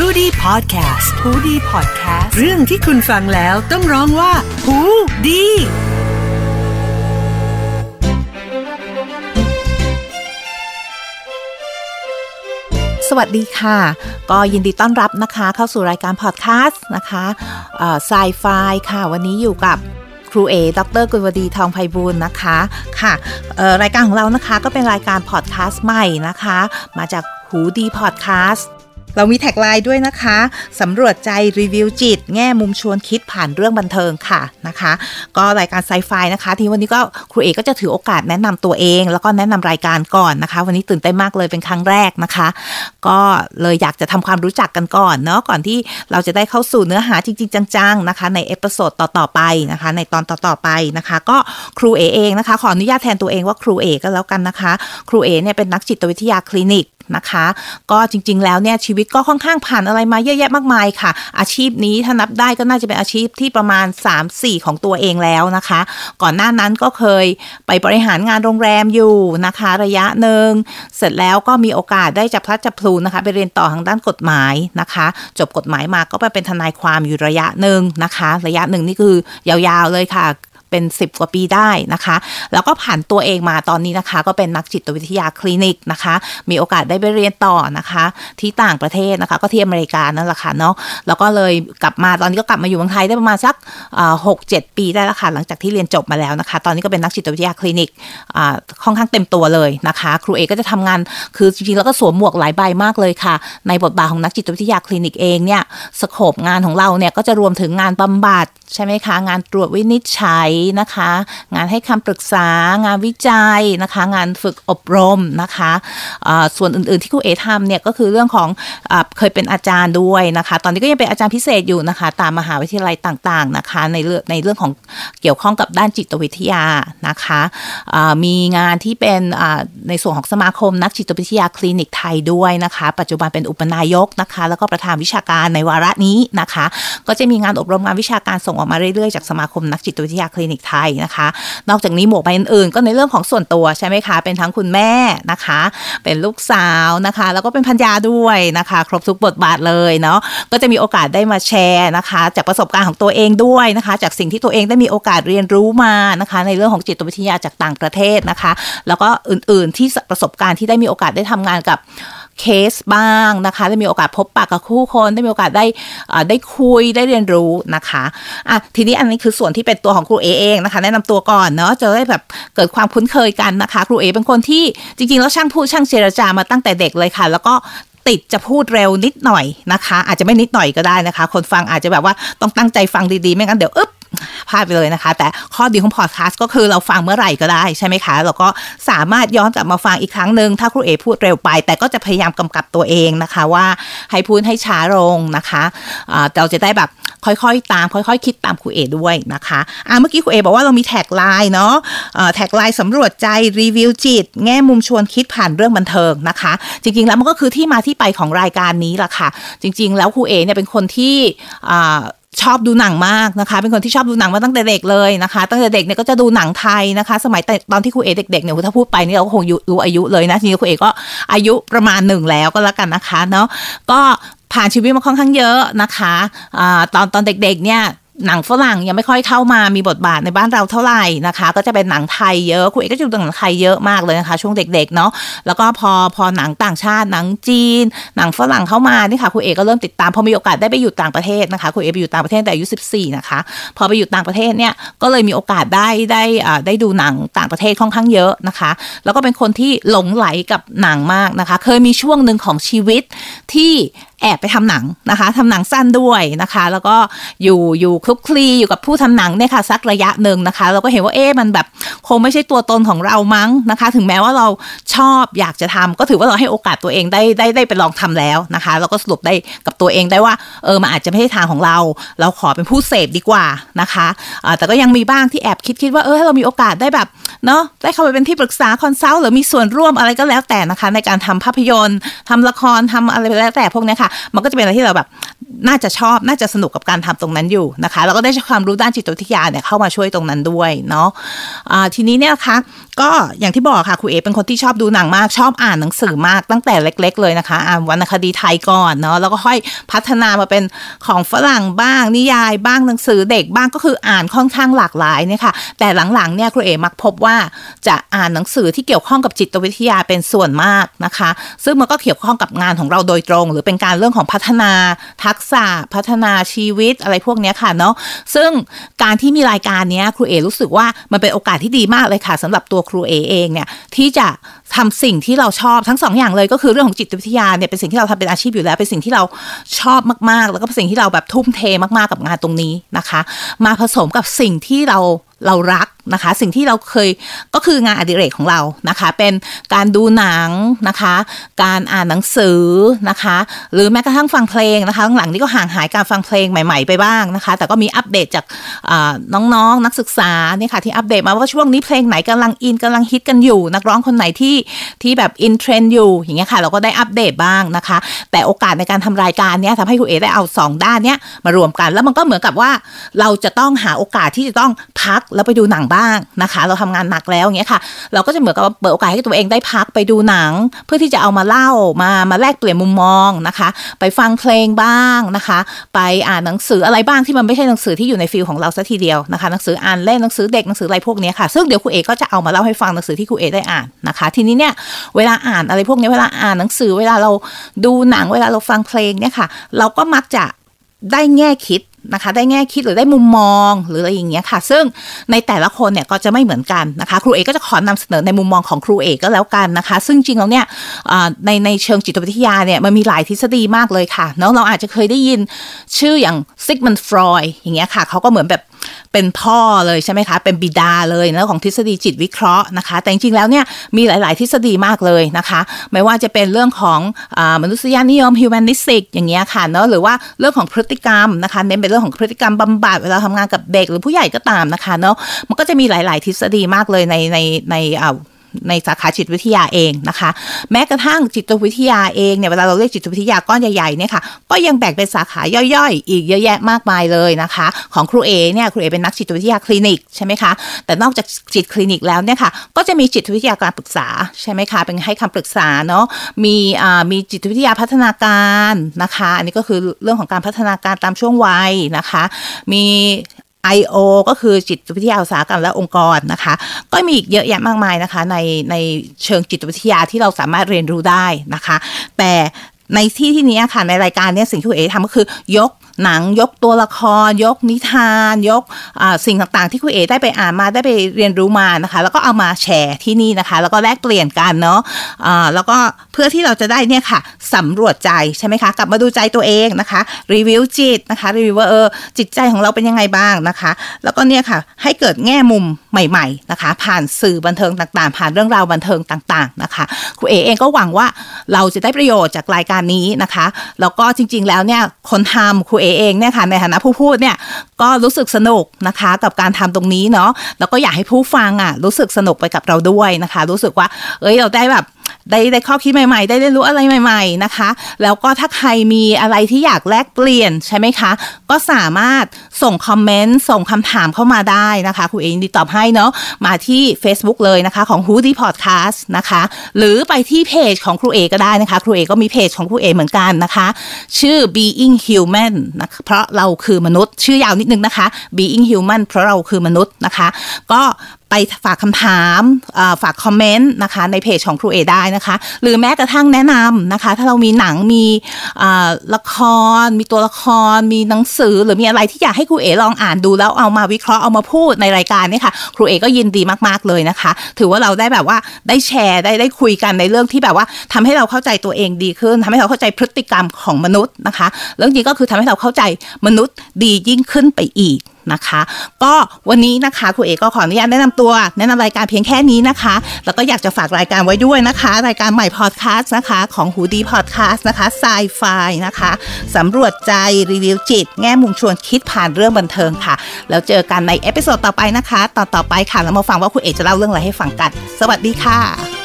h o ดี้พอดแคสต์ฮูดี้พอดแคสต์เรื่องที่คุณฟังแล้วต้องร้องว่าหูดีสวัสดีค่ะ ก็ยินดีต้อนรับนะคะ เข้าสู่รายการพอดแคสต์นะคะไซไฟค่ะ วันนี้อยู่กับครูเอ ดร.กุลวดี ทองไพบูลย์นะคะ ค่ะ รายการของเรานะคะก็เป็นรายการพอดแคสต์ใหม่นะคะ มาจากหูดีพอดแคสต์ เรามี tagline ด้วยนะคะสำรวจใจรีวิวจิต แง่มุมชวนคิดผ่านเรื่องบันเทิงค่ะนะคะ ก็รายการไซไฟนะคะ ที่วันนี้ก็ครูเอกก็จะถือโอกาสแนะนำตัวเอง แล้วก็แนะนำรายการก่อนนะคะ วันนี้ตื่นเต้นมากเลยเป็นครั้งแรกนะคะ ก็เลยอยากจะทำความรู้จักกันก่อนเนาะก่อนที่เราจะได้เข้าสู่เนื้อหาจริง ๆ จังๆนะคะ ใน episode ต่อๆไปนะคะ ในตอนต่อๆไปนะคะ ก็ครูเอเองนะคะ ขออนุญาตแทนตัวเองว่าครูเอก็แล้วกันนะคะ ครูเอเนี่ยเป็นนักจิตวิทยาคลินิกนะคะ ก็จริง ๆ แล้วเนี่ยชีวิตก็ค่อนข้างผ่านอะไรมาเยอะแยะมากมายค่ะ อาชีพนี้ถ้านับได้ก็น่าจะเป็นอาชีพที่ประมาณ 3-4 ของตัวเองแล้วนะคะ ก่อนหน้านั้นก็เคยไปบริหารงานโรงแรมอยู่นะคะ ระยะหนึ่งเสร็จแล้วก็มีโอกาสได้จับพลัดจับพลูนะคะ ไปเรียนต่อทางด้านกฎหมายนะคะ จบกฎหมายมาก็ไปเป็นทนายความอยู่ระยะหนึ่งนะคะ ระยะหนึ่งนี่คือยาวๆเลยค่ะ เป็น 10 กว่าปีได้นะคะ แล้วก็ผ่านตัวเองมาตอนนี้นะคะ ก็เป็นนักจิตวิทยาคลินิกนะคะ มีโอกาสได้ไปเรียนต่อนะคะ ที่ต่างประเทศนะคะ ก็ที่อเมริกานั่นแหละค่ะเนาะแล้วก็เลยกลับมาตอนนี้ก็กลับมาอยู่เมืองไทยได้ประมาณสักหกเจ็ดปีได้แล้วค่ะหลังจากที่เรียนจบมาแล้วนะคะ ตอนนี้ก็เป็นนักจิตวิทยาคลินิกค่อนข้างเต็มตัวเลยนะคะ ครูเอก็จะทำงานคือจริงๆแล้วก็สวมหมวกหลายใบมากเลยค่ะ ในบทบาทของนักจิตวิทยาคลินิกเองเนี่ยสโคปงานของเราเนี่ยก็จะรวมถึงงานบำบัดใช่ไหมคะ งานตรวจวินิจฉัยนะคะ งานให้คำปรึกษางานวิจัยนะคะ งานฝึกอบรมนะคะะส่วนอื่นๆที่ครูเอทำเนี่ยก็คือเรื่องของอเคยเป็นอาจารย์ด้วยนะคะ ตอนนี้ก็ยังเป็นอาจารย์พิเศษอยู่นะคะ ตามมหาวิทยาลัยต่างๆนะคะ ในเรื่องในเรื่องของเกี่ยวข้องกับด้านจิตวิทยานะคะมีงานที่เป็นในส่วนของสมาคมนักจิตวิทยาคลินิกไทยด้วยนะคะ ปัจจุบันเป็นอุปนายกนะคะ แล้วก็ประธานวิชาการในวาระนี้นะคะ ก็จะมีงานอบรมงานวิชาการส่งออกมาเรื่อยๆ จากสมาคมนักจิตวิทยาคลินิกไทยนะคะ นอกจากนี้หมวกใบอื่นๆก็ในเรื่องของส่วนตัวใช่ไหมคะ เป็นทั้งคุณแม่นะคะ เป็นลูกสาวนะคะ แล้วก็เป็นพันยาด้วยนะคะ ครบทุกบทบาทเลยเนาะก็จะมีโอกาสได้มาแชร์นะคะ จากประสบการณ์ของตัวเองด้วยนะคะ จากสิ่งที่ตัวเองได้มีโอกาสเรียนรู้มานะคะ ในเรื่องของจิตวิทยาจากต่างประเทศนะคะ แล้วก็อื่นๆที่ประสบการณ์ที่ได้มีโอกาสได้ทำงานกับ เคสบ้างนะคะ ได้มีโอกาสพบปะกับคู่คนได้มีโอกาสได้ได้คุยได้เรียนรู้นะคะอะทีนี้อันนี้คือส่วนที่เป็นตัวของครูเอเองนะคะ แนะนำตัวก่อนเนาะจะได้แบบเกิดความคุ้นเคยกันนะคะ ครูเอเป็นคนที่จริงๆ แล้วช่างพูดช่างเจรจามาตั้งแต่เด็กเลยค่ะ แล้วก็ติดจะพูดเร็วนิดหน่อยนะคะ อาจจะไม่นิดหน่อยก็ได้นะคะ คนฟังอาจจะแบบว่าต้องตั้งใจฟังดีๆ ไม่งั้นเดี๋ยวอึ๊บ พลาดไปเลยนะคะ แต่ข้อดีของพอดแคสต์ก็คือเราฟังเมื่อไหร่ก็ได้ใช่ไหมคะ เราก็สามารถย้อนกลับมาฟังอีกครั้งหนึ่งถ้าครูเอพูดเร็วไป แต่ก็จะพยายามกำกับตัวเองนะคะว่าให้พูดให้ช้าลงนะคะเราจะได้แบบค่อยๆ ตามค่อยๆ คิดตามครูเอด้วยนะคะอ่าเมื่อกี้ครูเอบอกว่าเรามี tagline เนาะ tagline สำรวจใจรีวิวจิต แง่มุมชวนคิดผ่านเรื่องบันเทิงนะคะ จริงๆแล้วมันก็คือที่มาที่ไปของรายการนี้แหละค่ะ จริง ๆ แล้วครูเอเนี่ยเป็นคนที่ ชอบดูหนังมากนะคะ เป็นคนที่ชอบดูหนังมาตั้งแต่เด็กเลยนะคะ ตั้งแต่เด็กเนี่ยก็จะดูหนังไทยนะคะ สมัยตอนที่ครูเอเด็กๆเนี่ยถ้าพูดไปนี่เราคงรู้อายุเลยนะทีนี้ครูเอก็อายุประมาณหนึ่งแล้วก็แล้วกันนะคะเนาะก็ผ่านชีวิตมาค่อนข้างเยอะนะคะอะตอนตอนเด็กๆเนี่ย หนังฝรั่งยังไม่ค่อยเข้ามามีบทบาทในบ้านเราเท่าไหร่นะคะ ก็จะเป็นหนังไทยเยอะคุณเอกก็จะดูหนังไทยเยอะมากเลยนะคะ ช่วงเด็กๆเนาะแล้วก็พอพอหนังต่างชาติหนังจีน หนังฝรั่งเข้ามานี่ค่ะคุณเอกก็เริ่มติดตามพอมีโอกาสได้ไปอยู่ต่างประเทศนะคะคุณเอกไปอยู่ต่างประเทศแต่อายุ14นะคะพอไปอยู่ต่างประเทศเนี่ยก็เลยมีโอกาสได้ได้ได้ดูหนังต่างประเทศค่อนข้างเยอะนะคะ แล้วก็เป็นคนที่หลงไหลกับหนังมากนะคะ เคยมีช่วงหนึ่งของชีวิตที่แอบไปทำหนังนะคะทำหนังสั้นด้วยนะคะ แล้วก็อยู่อยู่คลุกคลีอยู่กับผู้ทำหนังเนี่ยค่ะสักระยะหนึ่งนะคะ เราก็เห็นว่าเอ๊ะมันแบบคงไม่ใช่ตัวตนของเรามั้งนะคะ ถึงแม้ว่าเราชอบอยากจะทำก็ถือว่าเราให้โอกาสตัวเองได้ได้ได้ไปลองทำแล้วนะคะ เราก็สรุปได้กับตัวเองได้ว่าเออมันอาจจะไม่ใช่ทางของเรา เราขอเป็นผู้เสพดีกว่านะคะะแต่ก็ยังมีบ้างที่แอบคิดคิดว่าเออเรามีโอกาสได้แบบ เนาะได้เข้าไปเป็นที่ปรึกษาคอนซัลท์หรือมีส่วนร่วมอะไรก็แล้วแต่นะคะ ในการทำภาพยนตร์ทำละครทำอะไรแล้วแต่พวกนี้ค่ะ มันก็จะเป็นอะไรที่เราแบบ น่าจะชอบน่าจะสนุกกับการทำตรงนั้นอยู่นะคะ แล้วก็ได้ความรู้ด้านจิตวิทยาเนี่ยเข้ามาช่วยตรงนั้นด้วยเนาะะทีนี้เนี่ยนะคะก็อย่างที่บอกค่ะครูเอเป็นคนที่ชอบดูหนังมากชอบอ่านหนังสือมากตั้งแต่เล็ก ๆ เลยนะคะอ่านวรรณคดีไทยก่อนเนาะแล้วก็ค่อยพัฒนามาเป็นของฝรั่งบ้างนิยายบ้างหนังสือเด็กบ้างก็คืออ่านค่อนข้างหลากหลายเนี่ยค่ะแต่หลังๆเนี่ยครูเอมักพบว่าจะอ่านหนังสือที่เกี่ยวข้องกับจิตวิทยาเป็นส่วนมากนะคะ ซึ่งมันก็เกี่ยวข้องกับงานของเราโดยตรง หรือเป็นการเรื่องของพัฒนาทกษะพัฒนาชีวิตอะไรพวกนี้ค่ะเนาะซึ่งการที่มีรายการนี้ครูเอรู้สึกว่ามันเป็นโอกาสที่ดีมากเลยค่ะสำหรับตัวครูเอเองเนี่ยที่จะทำสิ่งที่เราชอบทั้งสองอย่างเลยก็คือเรื่องของจิตวิทยาเนี่ยเป็นสิ่งที่เราทำเป็นอาชีพอยู่แล้วเป็นสิ่งที่เราชอบมากๆ แล้วก็เป็นสิ่งที่เราแบบทุ่มเทมากๆกับงานตรงนี้นะคะ มาผสมกับสิ่งที่เราเรารัก นะคะ สิ่งที่เราเคยก็คืองานอดิเรกของเรานะคะ เป็นการดูหนังนะคะ การอ่านหนังสือนะคะ หรือแม้กระทั่งฟังเพลงนะคะหลังนี้ก็ห่างหายการฟังเพลงใหม่ ๆ ไปบ้างนะคะ แต่ก็มีอัปเดตจากน้องๆนนักศึกษาเนี่ยค่ะที่อัปเดตมาว่าช่วงนี้เพลงไหนกำลังอินกำลังฮิตกันอยู่ นักร้องคนไหนที่ที่แบบ in trend อยู่อย่างเงี้ยค่ะเราก็ได้อัปเดตบ้างนะคะ แต่โอกาสในการทำรายการเนี้ยทำให้ครูเอได้เอา 2 ด้านเนี้ยมารวมกัน แล้วมันก็เหมือนกับว่าเราจะต้องหาโอกาสที่จะต้องพักแล้วไปดูหนังบ้างนะคะ เราทำงานหนักแล้วอย่างเงี้ยค่ะ เราก็จะเหมือนกับเปิดโอกาสให้ตัวเองได้พักไปดูหนัง เพื่อที่จะเอามาเล่ามามาแลกเปลี่ยนมุมมองนะคะ ไปฟังเพลงบ้างนะคะ ไปอ่านหนังสืออะไรบ้างที่มันไม่ใช่หนังสือที่อยู่ใน field ของเราซะทีเดียวนะคะหนังสืออ่านเล่นหนังสือเด็กหนังสืออะไรพวกนี้ค่ะ ซึ่งเดี๋ยวครูเอก็จะเอามาเล่าให้ฟังหนังสือที่ครูเอได้อ่านนะคะ ทีนี้เนี่ยเวลาอ่านอะไรพวกนี้เวลาอ่านหนังสือเวลาเราดูหนังเวลาเราฟังเพลงเนี่ยค่ะ เราก็มักจะได้แง่คิด นะคะ ได้แง่คิดหรือได้มุมมองหรืออะไรอย่างเงี้ยค่ะ ซึ่งในแต่ละคนเนี่ยก็จะไม่เหมือนกันนะคะ ครูเอกก็จะขอนำเสนอในมุมมองของครูเอกก็แล้วกันนะคะ ซึ่งจริงแล้วเนี่ยในในเชิงจิตวิทยาเนี่ยมันมีหลายทฤษฎีมากเลยค่ะเนาะเราอาจจะเคยได้ยินชื่ออย่างซิกมันฟรอยอย่างเงี้ยค่ะเขาก็เหมือนแบบ เป็นพ่อเลยใช่ไหมคะ เป็นบิดาเลยนะของทฤษฎีจิตวิเคราะห์นะคะ แต่จริงๆแล้วเนี่ยมีหลาย ๆ ทฤษฎีมากเลยนะคะ ไม่ว่าจะเป็นเรื่องของอมนุษยนิยม humanistic อย่างเงี้ยค่ะเนาะหรือว่าเรื่องของพฤติกรรมนะคะเน้นเป็นเรื่องของพฤติกรรมบำบัดเวลาทำงานกับเด็กหรือผู้ใหญ่ก็ตามนะคะเนาะมันก็จะมีหลาย ๆ ทฤษฎีมากเลยในในในอ่า ในสาขาจิตวิทยาเองนะคะ แม้กระทั่งจิตวิทยาเองเนี่ยเวลาเราเรียกจิตวิทยาก้อนใหญ่ๆเนี่ยค่ะก็ยังแบ่งเป็นสาขาย่อยๆ อีกเยอะแยะมากมายเลยนะคะ ของครูเอเนี่ยครูเอเป็นนักจิตวิทยาคลินิกใช่ไหมคะแต่นอกจากจิตคลินิกแล้วเนี่ยค่ะก็จะมีจิตวิทยาการปรึกษาใช่ไหมคะเป็นให้คำปรึกษาเนาะมีอ่ามีจิตวิทยาพัฒนาการนะคะ อันนี้ก็คือเรื่องของการพัฒนาการตามช่วงวัยนะคะ มี IO ก็คือจิตวิทยาอุตสาหกรรมและองค์กรนะคะ ก็มีอีกเยอะแยะมากมายนะคะ ในในเชิงจิตวิทยาที่เราสามารถเรียนรู้ได้นะคะ แต่ในที่ที่นี้ค่ะในรายการนี้สิ่งที่คุณเอทำก็คือยก หนังยกตัวละคร ยกนิทาน ยกสิ่งต่างๆ ที่คุณเอได้ไปอ่านมาได้ไปเรียนรู้มานะคะ แล้วก็เอามาแชร์ที่นี่นะคะ แล้วก็แลกเปลี่ยนกันเนาะะแล้วก็เพื่อที่เราจะได้เนี่ยค่ะสำรวจใจใช่ไหมคะกลับมาดูใจตัวเองนะคะรีวิวจิตนะคะรีวิวว่าเออจิตใจของเราเป็นยังไงบ้างนะคะ แล้วก็เนี่ยค่ะให้เกิดแง่มุมใหม่ๆนะคะ ผ่านสื่อบันเทิงต่างๆ ผ่านเรื่องราวบันเทิงต่างๆนะคะครูเอเองก็หวังว่าเราจะได้ประโยชน์จากรายการนี้นะคะแล้วก็จริง ๆ แล้วเนี่ยคนทำครูเอเองเนี่ยค่ะในฐานะผู้พูดเนี่ยก็รู้สึกสนุกนะคะกับการทำตรงนี้เนาะแล้วก็อยากให้ผู้ฟังอะรู้สึกสนุกไปกับเราด้วยนะคะ รู้สึกว่า เอ้ยเราได้แบบ ได้ได้ข้อคิดใหม่ๆ ได้เรียนรู้อะไรใหม่ ๆนะคะ แล้วก็ถ้าใครมีอะไรที่อยากแลกเปลี่ยนใช่ไหมคะ ก็สามารถส่งคอมเมนต์ส่งคำถามเข้ามาได้นะคะครูเองดีตอบให้เนาะมาที่ Facebook เลยนะคะของ h o ดี้พอดแคสต์นะคะ หรือไปที่เพจของครูเอก็ได้นะคะ ครูเอก็มีเพจของครูเอเหมือนกันนะคะ ชื่อ being human นะเพราะเราคือมนุษย์ชื่อยาวนิดนึงนะคะ being human เพราะเราคือมนุษย์นะคะ ก็ ไปฝากคำถามฝากคอมเมนต์นะคะในเพจของครูเอได้นะคะ หรือแม้กระทั่งแนะนำนะคะ ถ้าเรามีหนังมีละคร มีตัวละคร มีหนังสือ หรือมีอะไรที่อยากให้ครูเอลองอ่านดูแล้วเอามาวิเคราะห์เอามาพูดในรายการนี่ค่ะครูเอก็ยินดีมากๆเลยนะคะ ถือว่าเราได้แบบว่าได้แชร์ได้ได้คุยกันในเรื่องที่แบบว่าทำให้เราเข้าใจตัวเองดีขึ้นทำให้เราเข้าใจพฤติกรรมของมนุษย์นะคะเรื่องนี้ก็คือทำให้เราเข้าใจมนุษย์ดียิ่งขึ้นไปอีก นะคะ ก็วันนี้นะคะครูเอกก็ขออนุญาตแนะนำตัว แนะนำรายการเพียงแค่นี้นะคะ แล้วก็อยากจะฝากรายการไว้ด้วยนะคะ รายการใหม่พอดแคสต์นะคะ ของหูดีพอดแคสต์นะคะไซไฟนะคะสำรวจใจรีวิวจิต แง่มุมชวนคิดผ่านเรื่องบันเทิงค่ะ แล้วเจอกันในเอพิโซดต่อไปนะคะ ตอนต่อไปค่ะแล้วมาฟังว่าครูเอกจะเล่าเรื่องอะไรให้ฟังกัน สวัสดีค่ะ